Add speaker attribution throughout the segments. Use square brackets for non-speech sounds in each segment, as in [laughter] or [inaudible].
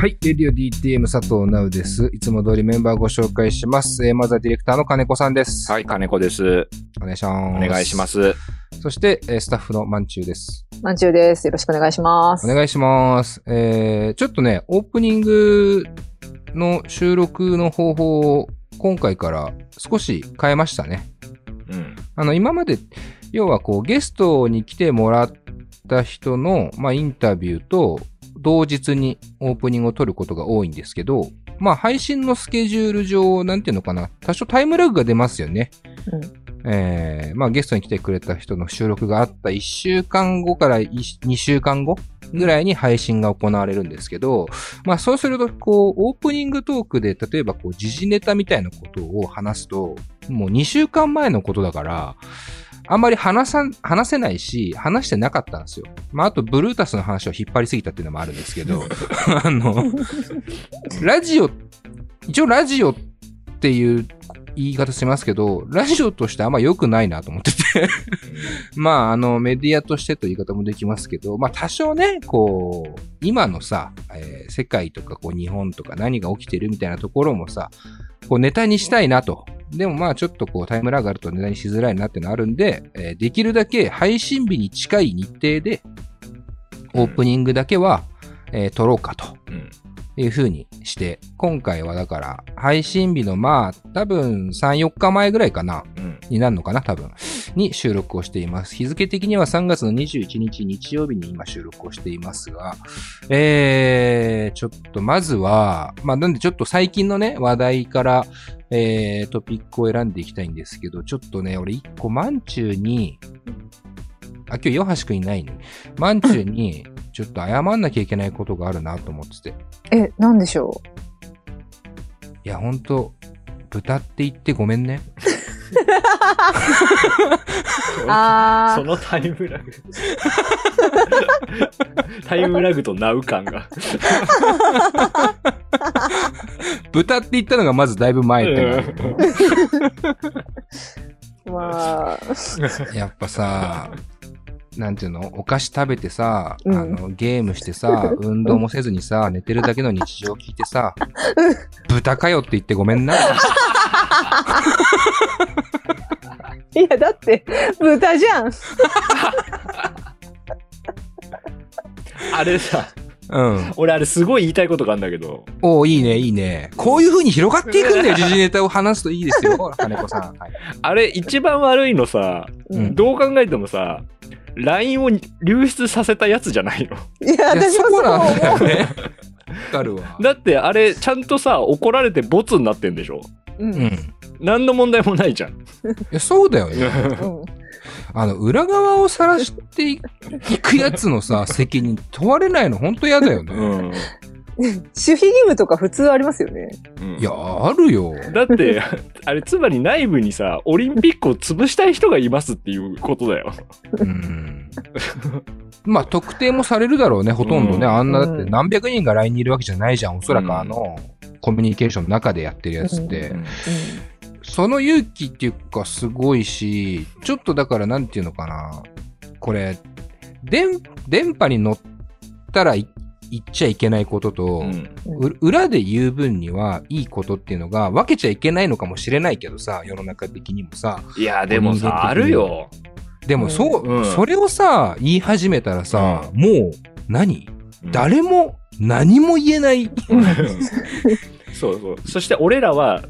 Speaker 1: はい。レディオ DTM 佐藤直です。いつも通りメンバーご紹介します。えー、まずはディレクターの金子さんです。
Speaker 2: はい、金子です。
Speaker 1: お願いします。
Speaker 2: お願いしま。す。
Speaker 1: そして、えースタッフのまんちゅうです。
Speaker 3: まんちゅうです。よろしくお願いします。
Speaker 1: お願いします。えー、ちょっとね、オープニングの収録の方法を今回から少し変えましたね。
Speaker 2: うん。
Speaker 1: あの、今まで、要はこう、ゲストに来てもらった人の、まあ、インタビューと、同日にオープニングを撮ることが多いんですけど、まあ、配信のスケジュール上、なんていうのかな、多少タイムラグが出ますよね。
Speaker 3: うん
Speaker 1: えー、まあ、ゲストに来てくれた人の収録があった1週間後から2週間後ぐらいに配信が行われるんですけど、まあ、そうすると、こう、オープニングトークで、例えば、こう、時事ネタみたいなことを話すと、もう2週間前のことだから、あんまり話さん、話せないし、話してなかったんですよ。まあ、あと、ブルータスの話を引っ張りすぎたっていうのもあるんですけど、[laughs] あの、ラジオ、一応ラジオっていう言い方しますけど、ラジオとしてあんま良くないなと思ってて。まあ、あの、メディアとしてという言い方もできますけど、まあ、多少ね、こう、今のさ、えー世界とかこう日本とか何が起きてるみたいなところもさ、こうネタにしたいなと。でもまあちょっとこうタイムラグがあるとネタにしづらいなってのあるんで、えーできるだけ配信日に近い日程で、オープニングだけは、えー撮ろうかと
Speaker 2: うん。
Speaker 1: いう風にして、今回はだから配信日のまあ多分3、4日前ぐらいかな、
Speaker 2: うん。
Speaker 1: になるのかな、多分。に収録をしています。日付的には3月の21日日曜日に今収録をしていますが、えー、ちょっとまずは、まあなんでちょっと最近のね、話題から、えー、トピックを選んでいきたいんですけど、ちょっとね、俺一個、マンチューに、あ、今日、ヨハシくんいないのマンチューに、[laughs] ちょっと謝んなきゃいけないことがあるなと思ってて。
Speaker 3: え、なんでしょ
Speaker 1: いや、ほんと、豚って言ってごめんね。
Speaker 3: うあ
Speaker 2: そのタイムラグ。[laughs] タイムラグとナウ感が。
Speaker 1: 豚って言ったのがまずだいぶ前って
Speaker 3: まあ、
Speaker 1: やっぱさ、なんていうの？お菓子食べてさ、
Speaker 3: うん
Speaker 1: あの、ゲームしてさ、[laughs] 運動もせずにさ、寝てるだけの日常を聞いてさ、豚かよって言ってごめんな。
Speaker 3: いや、だって、豚じゃん。
Speaker 2: あれさ、
Speaker 1: うん。
Speaker 2: 俺あれすごい言いたいことがあるんだけど、
Speaker 1: おーいいね、いいね。こういう風に広がっていくんだよ、時事ネタを話すといいですよ、金子さん。はい。
Speaker 2: あれ一番悪いのさ、
Speaker 1: うん
Speaker 2: どう考えてもさ、LINE を流出させたやつじゃないの。
Speaker 3: いや、
Speaker 1: いや、
Speaker 3: 私もそう
Speaker 1: なんだよ。ね。わかるわ。
Speaker 2: だってあれちゃんとさ、怒られてボツになってんでしょ
Speaker 3: う。
Speaker 1: うん
Speaker 2: 何の問題もないじゃん。
Speaker 1: や、そうだよね。
Speaker 3: うん
Speaker 1: あの、裏側を晒していくやつのさ、責任問われないの、ほんと嫌だよね。
Speaker 2: うん。[laughs]
Speaker 3: 守秘義務とか普通ありますよね。
Speaker 1: いや、あるよ。
Speaker 2: だって、あれ、つまり内部にさ、オリンピックを潰したい人がいますっていうことだよ。
Speaker 1: うん。まあ、特定もされるだろうね、ほとんどね。
Speaker 2: うん
Speaker 1: あんな、だって
Speaker 3: うん
Speaker 1: 何百人が LINE にいるわけじゃないじゃん。おそら
Speaker 2: うん
Speaker 1: くあの、コミュニケーションの中でやってるやつって。
Speaker 2: うん
Speaker 1: その勇気っていうか、すごいし、ちょっとだから、なんていうのかな。これ、電、電波に乗ったらい言っちゃいけないことと、
Speaker 2: うん
Speaker 1: う裏で言う分にはいいことっていうのが分けちゃいけないのかもしれないけどさ、世の中的にもさ。
Speaker 2: いや、でもさ、あるよ。
Speaker 1: でもそう、
Speaker 2: うん
Speaker 1: それをさ、言い始めたらさ、もう何、誰も何も言えない。[laughs]
Speaker 2: そうそう。そして俺らは、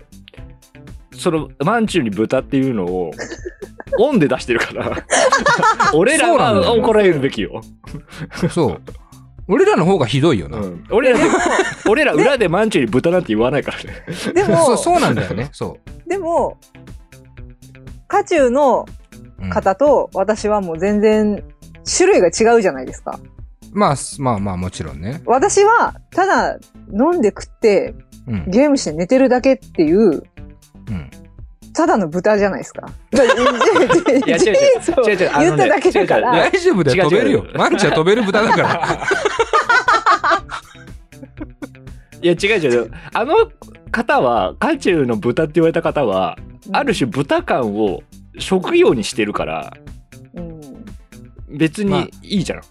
Speaker 2: その、マンチュに豚っていうのを、[laughs] オンで出してるから、[laughs] 俺らは怒られるべきよ。
Speaker 1: そう。俺らの方がひどいよな。
Speaker 2: うん俺らで、俺ら裏でマンチュに豚なんて言わないからね。
Speaker 3: でも、
Speaker 1: そうそうなんだよね。そ
Speaker 3: でも、渦中の方と私はもう全然種類が違うじゃないですか。
Speaker 1: まあ、すまあまあもちろんね。
Speaker 3: 私は、ただ飲んで食って
Speaker 1: うん。
Speaker 3: ゲームして寝てるだけっていう、
Speaker 1: うん。
Speaker 3: ただの豚じゃないですか。い
Speaker 2: いや違う違う違う
Speaker 3: 言っただけだから。
Speaker 1: 大丈夫だよ。飛べるよ。マンチは飛べる豚だから。[laughs]
Speaker 2: いや、違う違う。あの方は、渦中の豚って言われた方は、ある種豚感を職業にしてるから、
Speaker 3: うん
Speaker 2: 別
Speaker 1: まあ
Speaker 2: にいいじゃん。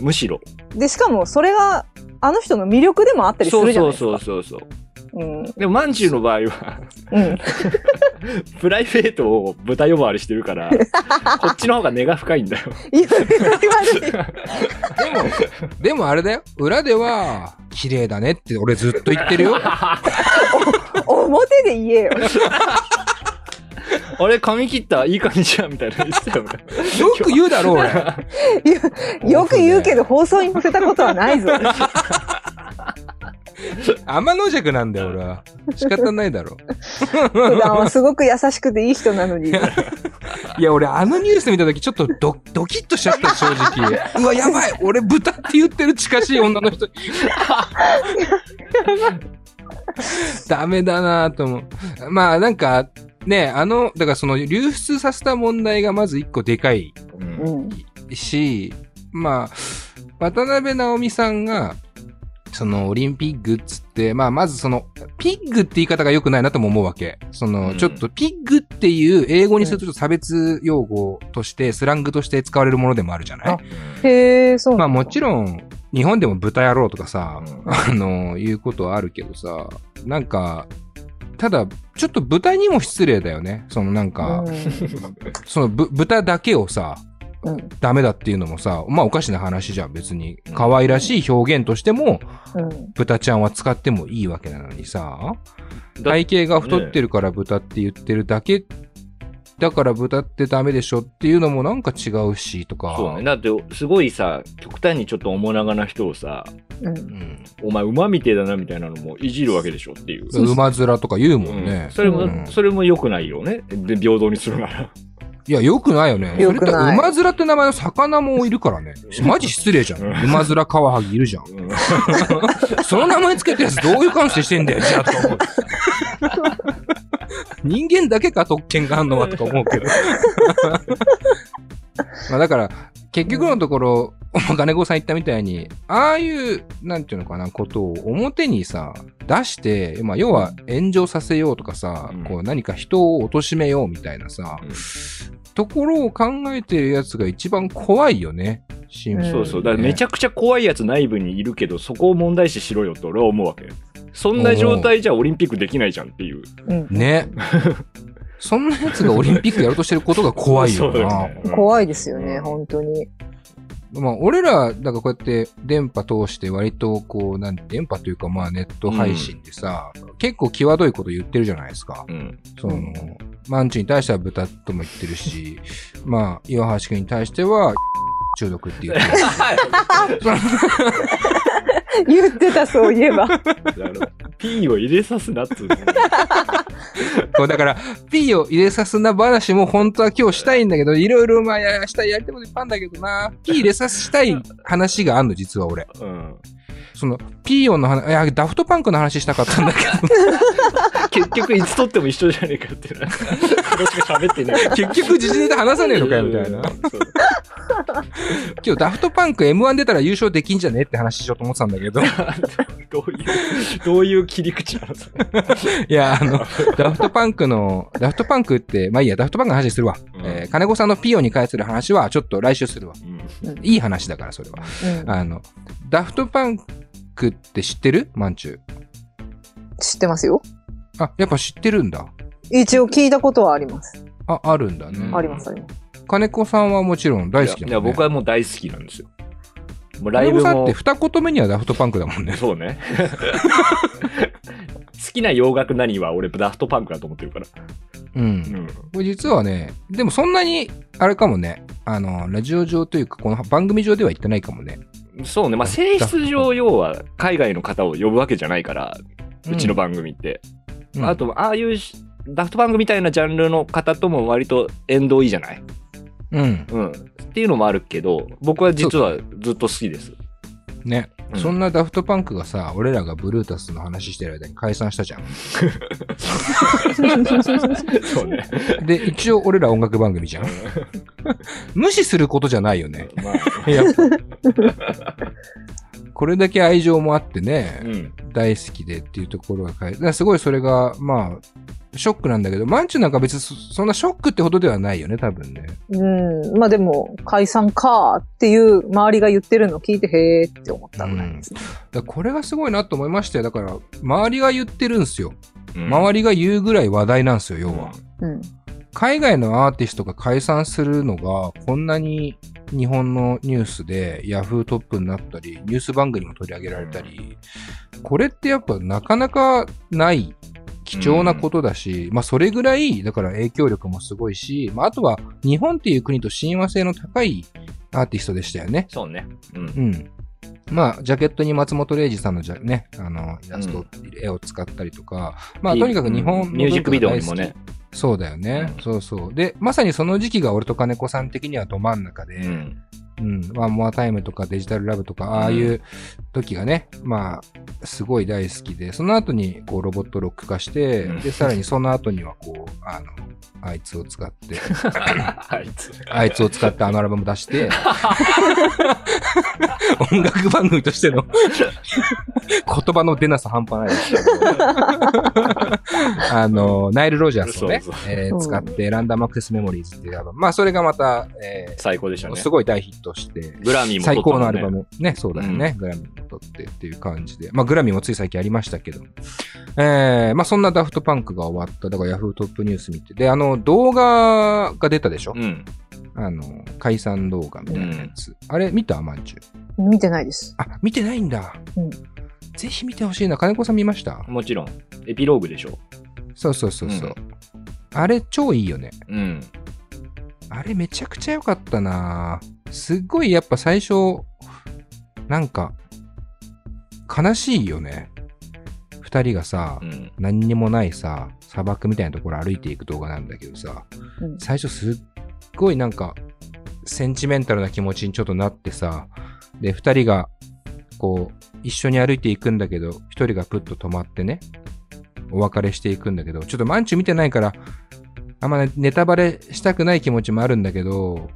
Speaker 2: むしろ。
Speaker 3: で、しかもそれがあの人の魅力でもあったりす
Speaker 2: そう
Speaker 3: るじゃな
Speaker 2: そ
Speaker 3: いうですか。
Speaker 2: そうそうそう。
Speaker 3: うん。
Speaker 2: でも、まんじゅうの場合は、
Speaker 3: うん。[laughs] [laughs]
Speaker 2: プライベートを豚呼ばわりしてるから、[laughs] こっちの方が根が深いんだよ。
Speaker 3: いや、悪い。
Speaker 1: でも、でもあれだよ。裏では、綺麗だねって俺ずっと言ってるよ。
Speaker 3: 表で言えよ。[laughs]
Speaker 2: あれ、髪切ったいい感じじゃんみたいな言ってたよね。
Speaker 1: よく言うだろう、俺。
Speaker 3: よく言うけど放送に載せたことはないぞ。
Speaker 1: 天の弱なんだよ、俺は。仕方ないだろ。
Speaker 3: 普段はすごく優しくていい人なのに。[laughs]
Speaker 1: いや、俺、あのニュース見たとき、ちょっとドドキッとしちゃった、正直。うわ、やばい俺、豚って言ってる近しい女の人に。ダメだなと思う。まあ、なんか、ね、あの、だからその流出させた問題がまず一個でかい
Speaker 2: うん
Speaker 3: うん。
Speaker 1: し、まあ、渡辺直美さんが、そのオリンピックっつって、まあまずその、ピッグって言い方が良くないなとも思うわけ。その、
Speaker 2: うん
Speaker 1: ちょっとピッグっていう英語にするとちょっと差別用語として、スラングとして使われるものでもあるじゃない？
Speaker 3: へえ、そう
Speaker 1: まあも
Speaker 3: ろ
Speaker 1: ちろん、日本でも豚野郎とかさ、
Speaker 2: うん
Speaker 1: あの、いうことはあるけどさ、なんか、ただ、ちょっと豚にも失礼だよね。そのなんか、そのぶ豚だけをさ、
Speaker 3: うん。
Speaker 1: ダメだっていうのもさ、まあおかしな話じゃん、別に。可愛らしい表現としても、
Speaker 3: うん。
Speaker 1: 豚ちゃんは使ってもいいわけなのにさ、
Speaker 2: だ
Speaker 1: 体型が太ってるから豚って言ってるだけ、だから豚ってダメでしょっていうのもなんか違うし、とか。
Speaker 2: そうね。だって、すごいさ、極端にちょっと面長な人をさ、
Speaker 3: うん
Speaker 1: う。ん。
Speaker 2: お前馬みてえだなみたいなのもいじるわけでしょっていう。
Speaker 1: 馬面とか言うもんね
Speaker 2: うん。それも、
Speaker 1: うん
Speaker 2: それも良くないよね。で、平等にするなら。
Speaker 1: いや、よくないよね。
Speaker 3: よくない
Speaker 1: 馬面って名前の魚もいるからね。マジ失礼じゃん。
Speaker 2: うん
Speaker 1: 馬面カワハギいるじゃん。
Speaker 2: うん [laughs]
Speaker 1: その名前つけたやつどういう感性してんだよ、じゃあと思う。[laughs] 人間だけか特権があんのはとか思うけど。[laughs] まあだから、結局のところ、[laughs] 金子さん言ったみたいに、ああいう、なんていうのかな、ことを表にさ、出して、まあ要は炎上させようとかさ、
Speaker 2: うん
Speaker 1: こう何か人を貶めようみたいなさ、ところを考えてるやつが一番怖いよね。シンプルにね
Speaker 2: そうそう。だからめちゃくちゃ怖いやつ内部にいるけど、そこを問題視しろよって俺は思うわけ。そんな状態じゃオリンピックできないじゃんっていう。
Speaker 3: うん。
Speaker 1: ね。そんなやつがオリンピックやろうとしてることが怖いよな。[laughs]
Speaker 2: ねうん
Speaker 3: 怖いですよね、
Speaker 2: うん
Speaker 3: 本当に。
Speaker 1: まあ、俺ら、だからこうやって電波通して割とこう、なん電波というかまあネット配信でさ、結構際どいこと言ってるじゃないですか。
Speaker 2: うん。
Speaker 1: その、マンチに対しては豚とも言ってるし、[laughs] まあ、岩橋君に対しては、[laughs] 中毒って言ってるし。[laughs]
Speaker 3: 言ってた、そういえば。
Speaker 2: だから P を入れさすなっつうの。[laughs]
Speaker 1: こうだから、P を入れさすな話も本当は今日したいんだけど、いろいろまあ明日やりたいこといっぱいあるんだけどな。P 入れさせたい話があんの、実は俺。
Speaker 2: うん。
Speaker 1: その、ピーヨンの話、いや、ダフトパンクの話したかったんだけど、[laughs]
Speaker 2: 結局いつ撮っても一緒じゃねえかってな。[laughs] こっちが喋ってねえ。
Speaker 1: 結局時事ネタ話さねえのかよ、みたいな。今日ダフトパンク M1 出たら優勝できんじゃねえって話しようと思ってたんだけど、い [laughs]
Speaker 2: どういう、どういう切り口なの？それ
Speaker 1: や、あの、ダフトパンクの、ダフトパンクって、まあいいや、ダフトパンクの話するわ。
Speaker 2: うん
Speaker 1: えー金子さんのピーヨンに関する話はちょっと来週するわ。
Speaker 2: うん
Speaker 1: いい話だから、それは。
Speaker 3: うん
Speaker 1: あの、ダフトパンクって知ってる？マンチュ
Speaker 3: 知ってますよ。
Speaker 1: あ、やっぱ知ってるんだ。
Speaker 3: 一応聞いたことはあります。
Speaker 1: あ、あるんだね。
Speaker 2: うん
Speaker 3: あります、あります。
Speaker 1: 金子さんはもちろん大好きね。
Speaker 2: いや、僕はもう大好きなんですよ。もうライブも
Speaker 1: 金子さんって。二言目にはダフトパンクだもんね。
Speaker 2: そうね。[laughs] 好きな洋楽何は俺ダフトパンクだと思ってるから。
Speaker 1: うん。
Speaker 2: うん。
Speaker 1: これ実はね、でもそんなに、あれかもね、あの、ラジオ上というか、この番組上では言ってないかもね。
Speaker 2: そうね。まあ、性質上、要は海外の方を呼ぶわけじゃないから、うちの
Speaker 1: 番
Speaker 2: 番組って。
Speaker 1: 組
Speaker 2: あ、と、ああいうしダフトパンクみたいなジャンルの方とも割と縁遠いじゃない？
Speaker 1: うん。
Speaker 2: うん。っていうのもあるけど、僕は実はずっと好きです。
Speaker 1: ね、
Speaker 2: うん
Speaker 1: そんなダフトパンクがさ、俺らがブルータスの話してる間に解散したじゃん。[laughs]
Speaker 2: そうね。
Speaker 1: で、一応俺ら音楽番組じゃん。無視することじゃないよね。
Speaker 2: まあ、
Speaker 1: やっぱこれだけ愛情もあってね、
Speaker 2: うん。
Speaker 1: 大好きでっていうところがすごいそれが、まあ、ショックなんだけど、マンチュなんか別にそそんなショックってほどではないよね、多分ね。
Speaker 3: うん。まあでも、解散かーっていう周りが言ってるのを聞いて、へーって思ったぐらいですね。
Speaker 1: だからこれがすごいなと思いましたよ。だから、周りが言ってるんですよ。
Speaker 2: うん
Speaker 1: 周りが言うぐらい話題なんですよ、要は。
Speaker 3: うん。
Speaker 1: 海外のアーティストが解散するのが、こんなに日本のニュースでヤフートップになったり、ニュース番組にも取り上げられたり、これってやっぱなかなかない貴重なことだし、まあそれぐらい、だから影響力もすごいし、まああとは日本っていう国と親和性の高いアーティストでしたよね。
Speaker 2: そうね。うん。
Speaker 1: うん。まあ、ジャケットに松本零士さんのじゃね、あの、イラスト、絵を使ったりとか、まあ、とにかく日本
Speaker 2: ミュージックビデオにもね。
Speaker 1: そうだよね、
Speaker 2: うん
Speaker 1: そうそう。で、まさにその時期が俺と金子さん的にはど真ん中で、
Speaker 2: う
Speaker 1: うん、
Speaker 2: ん。
Speaker 1: ワンモアタイムとかデジタルラブとか、ああいう時がね、まあ、すごい大好きで、その後にこうロボットロック化して、
Speaker 2: うん
Speaker 1: で、さらにその後にはこう、あの、あいつを使って、[laughs]
Speaker 2: あいつ。
Speaker 1: あいつを使ってあのアルバム出して、音楽番組としての言葉の出なさ半端ないですけど、あの、ナイル・ロジャースをねえ使って、ランダムアクセスメモリーズっていうアルバム。まあ、それがまた、え
Speaker 2: 最高でしたね。
Speaker 1: ーすごい大ヒットして、
Speaker 2: グラミーも
Speaker 1: 最高のアルバム。ね、そうだよね。グラミーも取ってっていう感じで。まあ、グラミーもつい最近ありましたけど。えー、まあ、そんなダフトパンクが終わった。だからヤフートップニュース見て。で、あの、動画が出たでしょ、
Speaker 2: うん。
Speaker 1: あの、解散動画みたいなやつ。あれ、見た？まんちゅう？
Speaker 3: 見てないです。
Speaker 1: あ、見てないんだ。
Speaker 3: うん
Speaker 1: ぜひ見てほしいな。金子さん見ました？
Speaker 2: もちろん。エピローグでしょ？
Speaker 1: そうそうそうそう。
Speaker 2: うん
Speaker 1: あれ、超いいよね。
Speaker 2: うん。
Speaker 1: あれ、めちゃくちゃ良かったなすっごい、やっぱ最初、なんか、悲しいよね。二人がさ、
Speaker 2: うん。
Speaker 1: 何にもないさ、砂漠みたいなところ歩いていく動画なんだけどさ、
Speaker 3: うん
Speaker 1: 最初すっごいなんか、センチメンタルな気持ちにちょっとなってさ、で、二人が、こう、一緒に歩いていくんだけど、一人がプッと止まってね、お別れしていくんだけど、ちょっとマンチュ見てないから、あんまねネタバレしたくない気持ちもあるんだけど、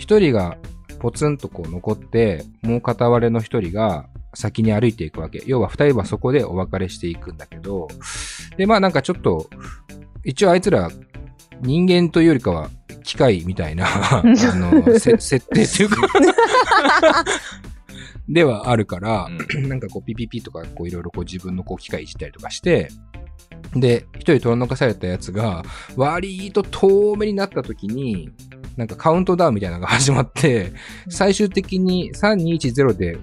Speaker 1: 一人がポツンとこう残って、もう片割れの一人が先に歩いていくわけ。要は二人はそこでお別れしていくんだけど、で、まあなんかちょっと、一応あいつら人間というよりかは機械みたいな、[laughs] あの、せ設定というか。[laughs] ではあるから、なんかこうピピピとかこういろいろこう自分のこう機械いじったりとかして、で、一人取り残されたやつが、割と遠目になった時に、なんかカウントダウンみたいなのが [laughs] 始まって、最終的に3210で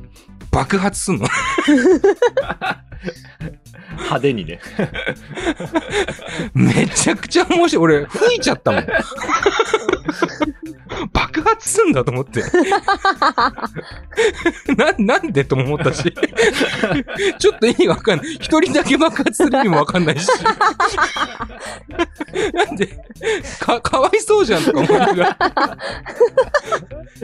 Speaker 1: 爆発すんの。
Speaker 2: 派手にね。[laughs]
Speaker 1: めちゃくちゃ面白い。俺、吹いちゃったもん。[laughs] すんだと思って。[laughs] な、なんでとも思ったし。[laughs] ちょっと意味わかんない。一人だけ爆発する意味もわかんないし。[laughs] なんで、か、かわいそうじゃんとか思いながら。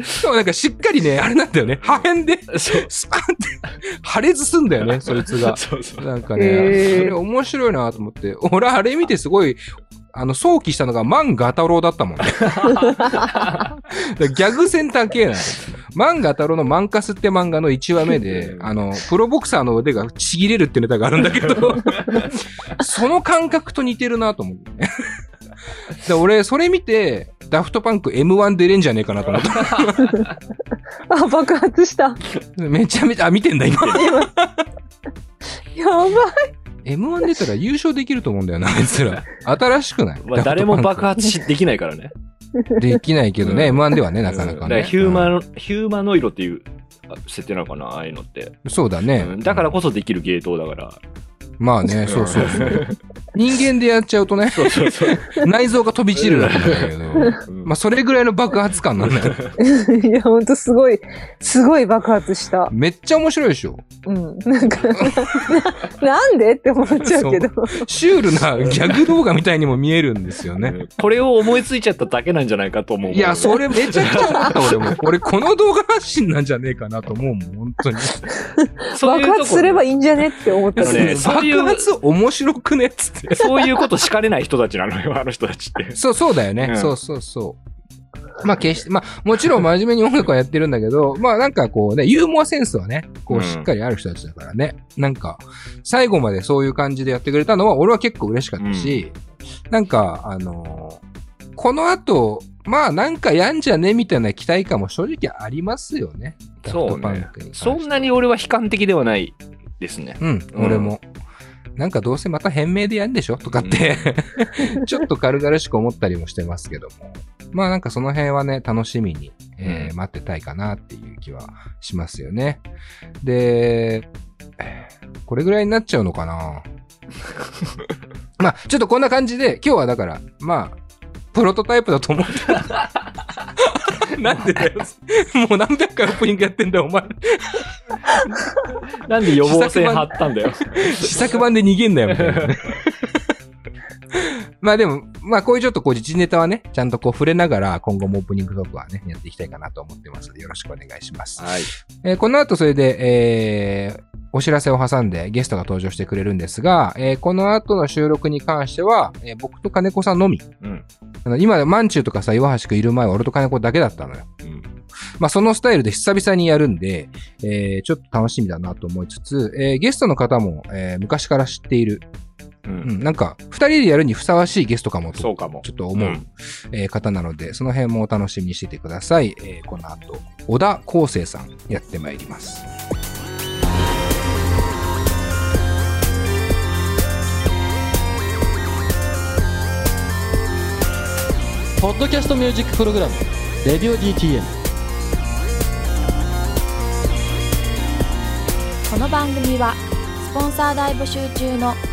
Speaker 1: しかもなんかしっかりね、あれなんだよね。破片で、
Speaker 2: そう。
Speaker 1: スパンって破裂すんだよね、そいつが。
Speaker 2: そうそう。
Speaker 1: なんかね、
Speaker 3: へー
Speaker 1: それ面白いなと思って、俺あれ見てすごい、あの、想起したのが漫画太郎だったもんね。[laughs] ギャグセンター系なの。漫画太郎のマンカスって漫画の1話目で、あの、プロボクサーの腕がちぎれるってネタがあるんだけど、[laughs] その感覚と似てるなと思う、ね。で俺、それ見て、ダフトパンク M1 出れんじゃねえかなと思った。[laughs]
Speaker 3: あ、爆発した。
Speaker 1: めちゃめちゃ、あ、見てんだ、今。
Speaker 3: やばい。
Speaker 1: M1 出たら優勝できると思うんだよな、[laughs] あいつら。新しくない？
Speaker 2: まあ、誰も爆
Speaker 1: 発
Speaker 2: 発しできないからね。
Speaker 1: できないけどね、
Speaker 2: うん
Speaker 1: M1 ではね、なかなかね。
Speaker 2: ヒューマヒューマノイドっていうあ設定なのかな、ああいうのって。
Speaker 1: そうだね
Speaker 2: うん。だからこそできる芸当だから。
Speaker 1: まあね、そうそうそう。[laughs] 人間でやっちゃうとね、
Speaker 2: そうそうそう。
Speaker 1: 内臓が飛び散るわけだけど、
Speaker 2: うん
Speaker 1: まあそれぐらいの爆発感なんだよ。[laughs]
Speaker 3: いや、ほんとすごい、すごい爆発した。
Speaker 1: めっちゃ面白いでしょ。
Speaker 3: うん。なんか、[laughs] ななんでって思っちゃうけど。
Speaker 1: シュールなギャグ動画みたいにも見えるんですよね。
Speaker 2: うんこれを思いついちゃっただけなんじゃないかと思う。
Speaker 1: いや、それめちゃくちゃ思った俺も。俺この動画発信なんじゃねえかなと思うもん、本当に。
Speaker 2: そういうとこ
Speaker 3: 爆発すればいいんじゃねって思った
Speaker 2: あのねそういう
Speaker 1: 爆発面白くねっつって。[laughs]
Speaker 2: そういうことしかれない人たちなのよ、[laughs] あの人たちって。
Speaker 1: そう、そうだよね。
Speaker 2: うん
Speaker 1: そうそうそう。まあ決して、まあもちろん真面目に音楽はやってるんだけど、まあなんかこうね、ユーモアセンスはね、こ
Speaker 2: う
Speaker 1: うんしっかりある人たちだからね。なんか、最後までそういう感じでやってくれたのは俺は結構嬉しかったし、なんか、あのーこの後、まあなんかやんじゃねみたいな期待感も正直ありますよね。
Speaker 2: そうねそんなに俺は悲観的ではないですね。
Speaker 1: うん、
Speaker 2: うん
Speaker 1: 俺も。なんかどうせまた変名でやんでしょ？とかって、[laughs] ちょっと軽々しく思ったりもしてますけども。まあなんかその辺はね、楽しみに、えー
Speaker 2: うん
Speaker 1: 待ってたいかなっていう気はしますよね。で、これぐらいになっちゃうのかな？[laughs] まあちょっとこんな感じで、今日はだから、まあ、プロトタイプだと思って。[laughs] なんでだよ。もう何百回オープニングやってんだよ、お前。[laughs]
Speaker 2: なんで予防線張ったんだよ。
Speaker 1: 試作版で逃げんなよ、みたいな。まあでも、まあこういうちょっとこう実ネタはね、ちゃんとこう触れながら今後もオープニングトークはね、やっていきたいかなと思ってますのでよろしくお願いします。
Speaker 2: はい。
Speaker 1: えーこの後それで、えーお知らせを挟んでゲストが登場してくれるんですが、えーこの後の収録に関しては、えー僕と金子さんのみ。
Speaker 2: うん。
Speaker 1: あの今、マンチューとかさ、岩橋くんいる前は俺と金子だけだったのよ。
Speaker 2: うん。
Speaker 1: まあ、そのスタイルで久々にやるんで、えーちょっと楽しみだなと思いつつ、えーゲストの方も、えー昔から知っている、
Speaker 2: う。
Speaker 1: うんん、なんか、二人でやるにふさわしいゲストかもと、
Speaker 2: そうかも。
Speaker 1: ちょっと思う、
Speaker 2: うん
Speaker 1: えー方なので、その辺もお楽しみにしていてください。えーこの後、小田康生さんやってまいります。
Speaker 4: ポッドキャストミュージックプログラム「レディオ DTM」
Speaker 5: この番組はスポンサー大募集中の「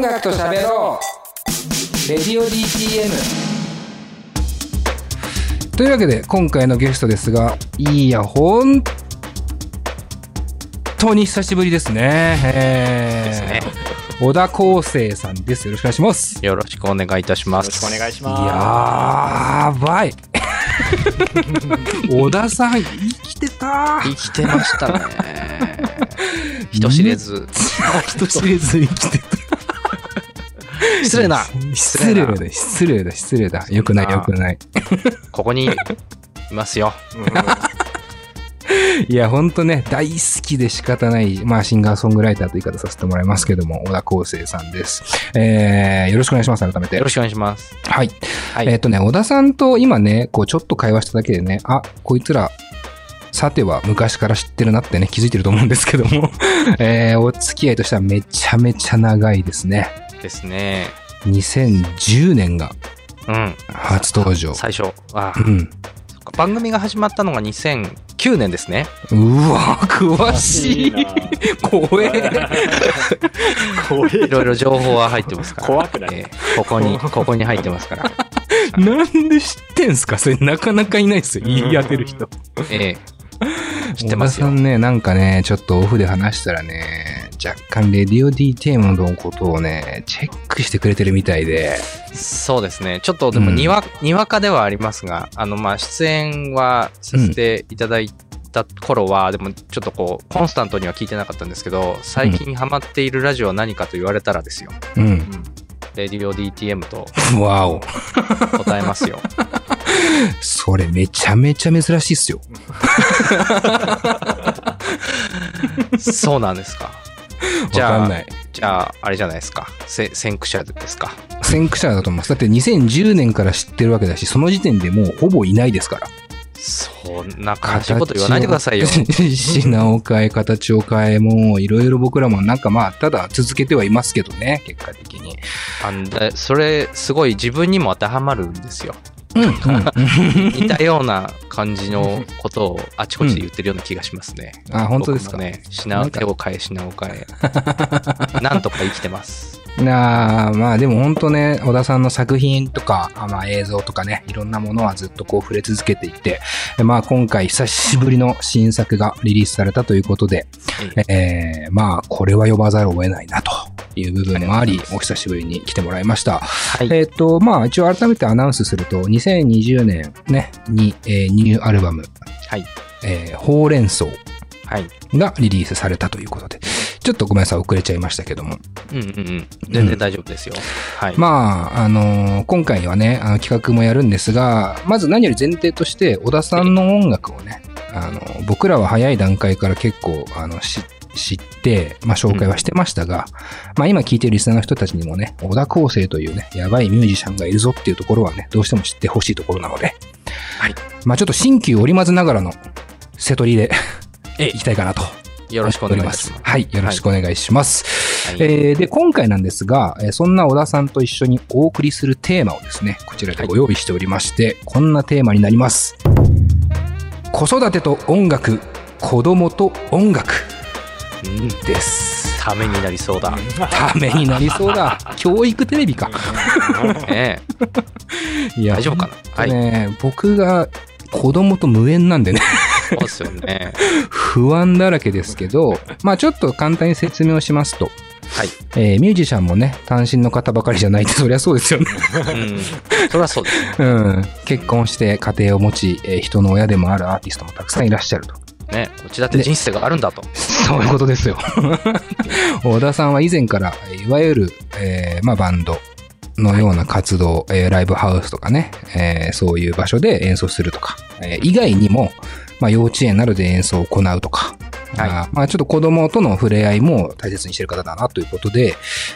Speaker 1: 音楽と喋ろう。レディオ DTM というわけで今回のゲストですがいや本当に久しぶりですね,、えー
Speaker 6: ですね。
Speaker 1: 小田康生さんです。よろしくお願いします。
Speaker 6: よろしくお願いいたします。
Speaker 2: よろしくお願いし
Speaker 1: や
Speaker 2: ます。
Speaker 1: ばい。[laughs] 小田さん生きてた
Speaker 6: 生きてましたね。人知れず。[laughs]
Speaker 1: 人知れず生きてた [laughs]
Speaker 6: 失礼な。
Speaker 1: 失礼だ失礼だ失礼だよくないよくない
Speaker 6: ここにいますよ。[laughs]
Speaker 1: いや、ほんとね、大好きで仕方ない、まあ、シンガーソングライターと言い方させてもらいますけども、小田康生さんです。えー、よろしくお願いします、改めて。
Speaker 6: よろしくお願いします。
Speaker 1: はい。
Speaker 6: はい
Speaker 1: えっ、とね、小田さんと今ね、こう、ちょっと会話しただけでね、あ、こいつら、さては昔から知ってるなってね、気づいてると思うんですけども、[laughs] えー、お付き合いとしてはめちゃめちゃ長いですね。
Speaker 6: ですね。
Speaker 1: 2010年が
Speaker 6: うん。
Speaker 1: 初登場。
Speaker 6: 最初。あ
Speaker 1: うん。
Speaker 6: 番組が始まったのが2009年ですね。
Speaker 1: うわ、詳しい。怖え。
Speaker 2: 怖
Speaker 6: いろいろ情報は入ってますから。
Speaker 2: 怖くない
Speaker 6: えーここに、ここに入ってますから。[laughs]
Speaker 1: なんで知ってんすか？それなかなかいないですよ。言い当てる人。
Speaker 6: えー [laughs] 知ってますよ
Speaker 1: さ。んね、なんかね、ちょっとオフで話したらね、若干レディオ DTM のことをね、チェックしてくれてるみたいで。
Speaker 6: そうですね。ちょっとでもにわ、にわかではありますが、あの、まあ、出演はさせていただいた頃は、でもちょっとこう、コンスタントには聞いてなかったんですけど、最近ハマっているラジオは何かと言われたらですよ。
Speaker 1: うん。
Speaker 6: レディオ DTM と [laughs]
Speaker 1: わお。
Speaker 6: 答えますよ。[laughs]
Speaker 1: それめちゃめちゃ珍しいっすよ。
Speaker 6: そうなんですか。じゃあ
Speaker 1: わかんない。
Speaker 6: じゃあ、あれじゃないですか。せ先駆者ですか。
Speaker 1: 先駆者だと思います。だって2010年から知ってるわけだし、その時点でもうほぼいないですから。
Speaker 6: そんな悲しいこと言わないでくださいよ。
Speaker 1: 品を変え、形を変え、もういろいろ僕らもなんかまあ、ただ続けてはいますけどね、結果的に。
Speaker 6: あそれ、すごい自分にも当てはまるんですよ。
Speaker 1: うん、うん。
Speaker 6: 似たような感じのことをあちこちで言ってるような気がしますね。
Speaker 1: あ、本当ですか？
Speaker 6: ね、品を手を変え、品を変え。[laughs] なんとか生きてます。
Speaker 1: なあまあでも本当ね、小田さんの作品とか、あまあ映像とかね、いろんなものはずっとこう触れ続けていて、まあ今回久しぶりの新作がリリースされたということで、えー、まあこれは呼ばざるを得ないなという部分もあり、お久しぶりに来てもらいました。
Speaker 6: はい。
Speaker 1: えっ、と、まあ一応改めてアナウンスすると、2020年ね、に、えーニューアルバム、
Speaker 6: はい。
Speaker 1: えーほうれん草
Speaker 6: はい。
Speaker 1: がリリースされたということで、ちょっとごめんなさい、遅れちゃいましたけども。
Speaker 6: うんうんうん。全然大丈夫ですよ。はい。
Speaker 1: まあ、あのー今回はね、あの企画もやるんですが、まず何より前提として、小田さんの音楽をね、あの僕らは早い段階から結構、あの、し知って、まあ、紹介はしてましたが、まあ、今聞いてるリスナーの人たちにもね、小田康生というね、やばいミュージシャンがいるぞっていうところはね、どうしても知ってほしいところなので、
Speaker 6: はい。
Speaker 1: まあ、ちょっと新旧織り交ぜながらの、瀬取りで、[laughs]
Speaker 6: え
Speaker 1: いきたいかなと。
Speaker 6: よろしくお願いします。
Speaker 1: はい、よろしくお願いします。
Speaker 6: はい
Speaker 1: えーで、今回なんですが、えーそんな小田さんと一緒にお送りするテーマをですね、こちらでご用意しておりまして、こんなテーマになります。子育てと音楽、子供と音楽
Speaker 6: うん。
Speaker 1: です。
Speaker 6: ためになりそうだ。
Speaker 1: ためになりそうだ。[laughs] 教育テレビか。
Speaker 6: ね
Speaker 1: いや
Speaker 6: 大丈夫かな？はい。
Speaker 1: ね、僕が子供と無縁なんでね、
Speaker 6: そうですよね。
Speaker 1: 不安だらけですけど、まあちょっと簡単に説明をしますと、
Speaker 6: はい。
Speaker 1: えーミュージシャンもね、単身の方ばかりじゃないって、そりゃそうですよね。
Speaker 6: うん。それはそうです。[laughs]
Speaker 1: うん、結婚して家庭を持ち、えー人の親でもあるアーティストもたくさんいらっしゃると。
Speaker 6: ね。うちだって人生があるんだと。
Speaker 1: そういうことですよ。[laughs] 小田さんは以前から、いわゆる、えーまあ、バンドのような活動、えーライブハウスとかね、えーそういう場所で演奏するとか、えー以外にも、まあ、幼稚園などで演奏を行うとか、
Speaker 6: はい
Speaker 1: まあ、ちょっと子供との触れ合いも大切にしてる方だなということで、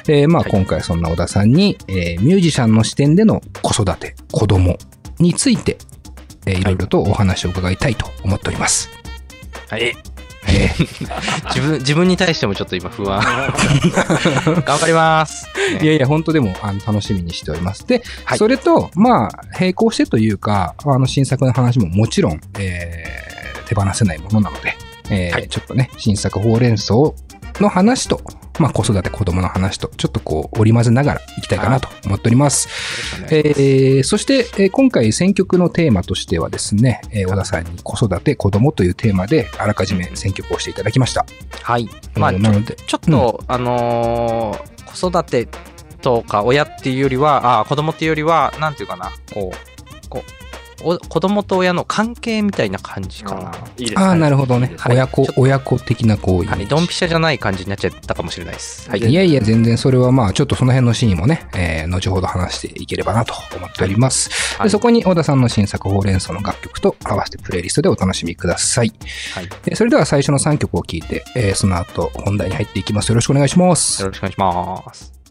Speaker 1: えーまあ、
Speaker 6: はい
Speaker 1: 今回そんな小田さんに、えーミュージシャンの視点での子育て、子供について、えーいろいろとお話を伺いたいと思っております。
Speaker 6: はい。
Speaker 1: えー [laughs]
Speaker 6: 自分、自分に対してもちょっと今不安。[laughs] 頑張ります。[laughs]
Speaker 1: いやいや、本当でもあの楽しみにしております。で、
Speaker 6: はい
Speaker 1: それと、まあ、並行してというか、あの新作の話ももちろん、えー手放せないものなので、えー
Speaker 6: はい
Speaker 1: ちょっとね、新作ほうれん草の話と、まあ、子育て子供の話と、ちょっとこう、織り交ぜながらいきたいかなと思っております。えーそして、えー今回選曲のテーマとしてはですね、えー小田さんに子育て子供というテーマで、あらかじめ選曲をしていただきました。
Speaker 6: はい。まあ、
Speaker 1: えーなので、
Speaker 6: ちょっと、あのー子育てとか親っていうよりは、あー子供っていうよりは、なんていうかな、こう、こう、お子供と親の関係みたいな感じかな。
Speaker 2: いいです
Speaker 1: ああ、なるほどね。
Speaker 6: はい
Speaker 1: 親子親子的なこういう。
Speaker 6: はい、ドンピシャじゃない感じになっちゃったかもしれないです。はい。
Speaker 1: いやいや、全然それはまあ、ちょっとその辺のシーンもね、えー後ほど話していければなと思っております。
Speaker 6: はい
Speaker 1: でそこに小田さんの新作ほうれん草の楽曲と合わせてプレイリストでお楽しみください。
Speaker 6: はい。
Speaker 1: でそれでは最初の3曲を聴いて、えーその後本題に入っていきます。よろしくお願いします
Speaker 6: よ。ろしくお願いします。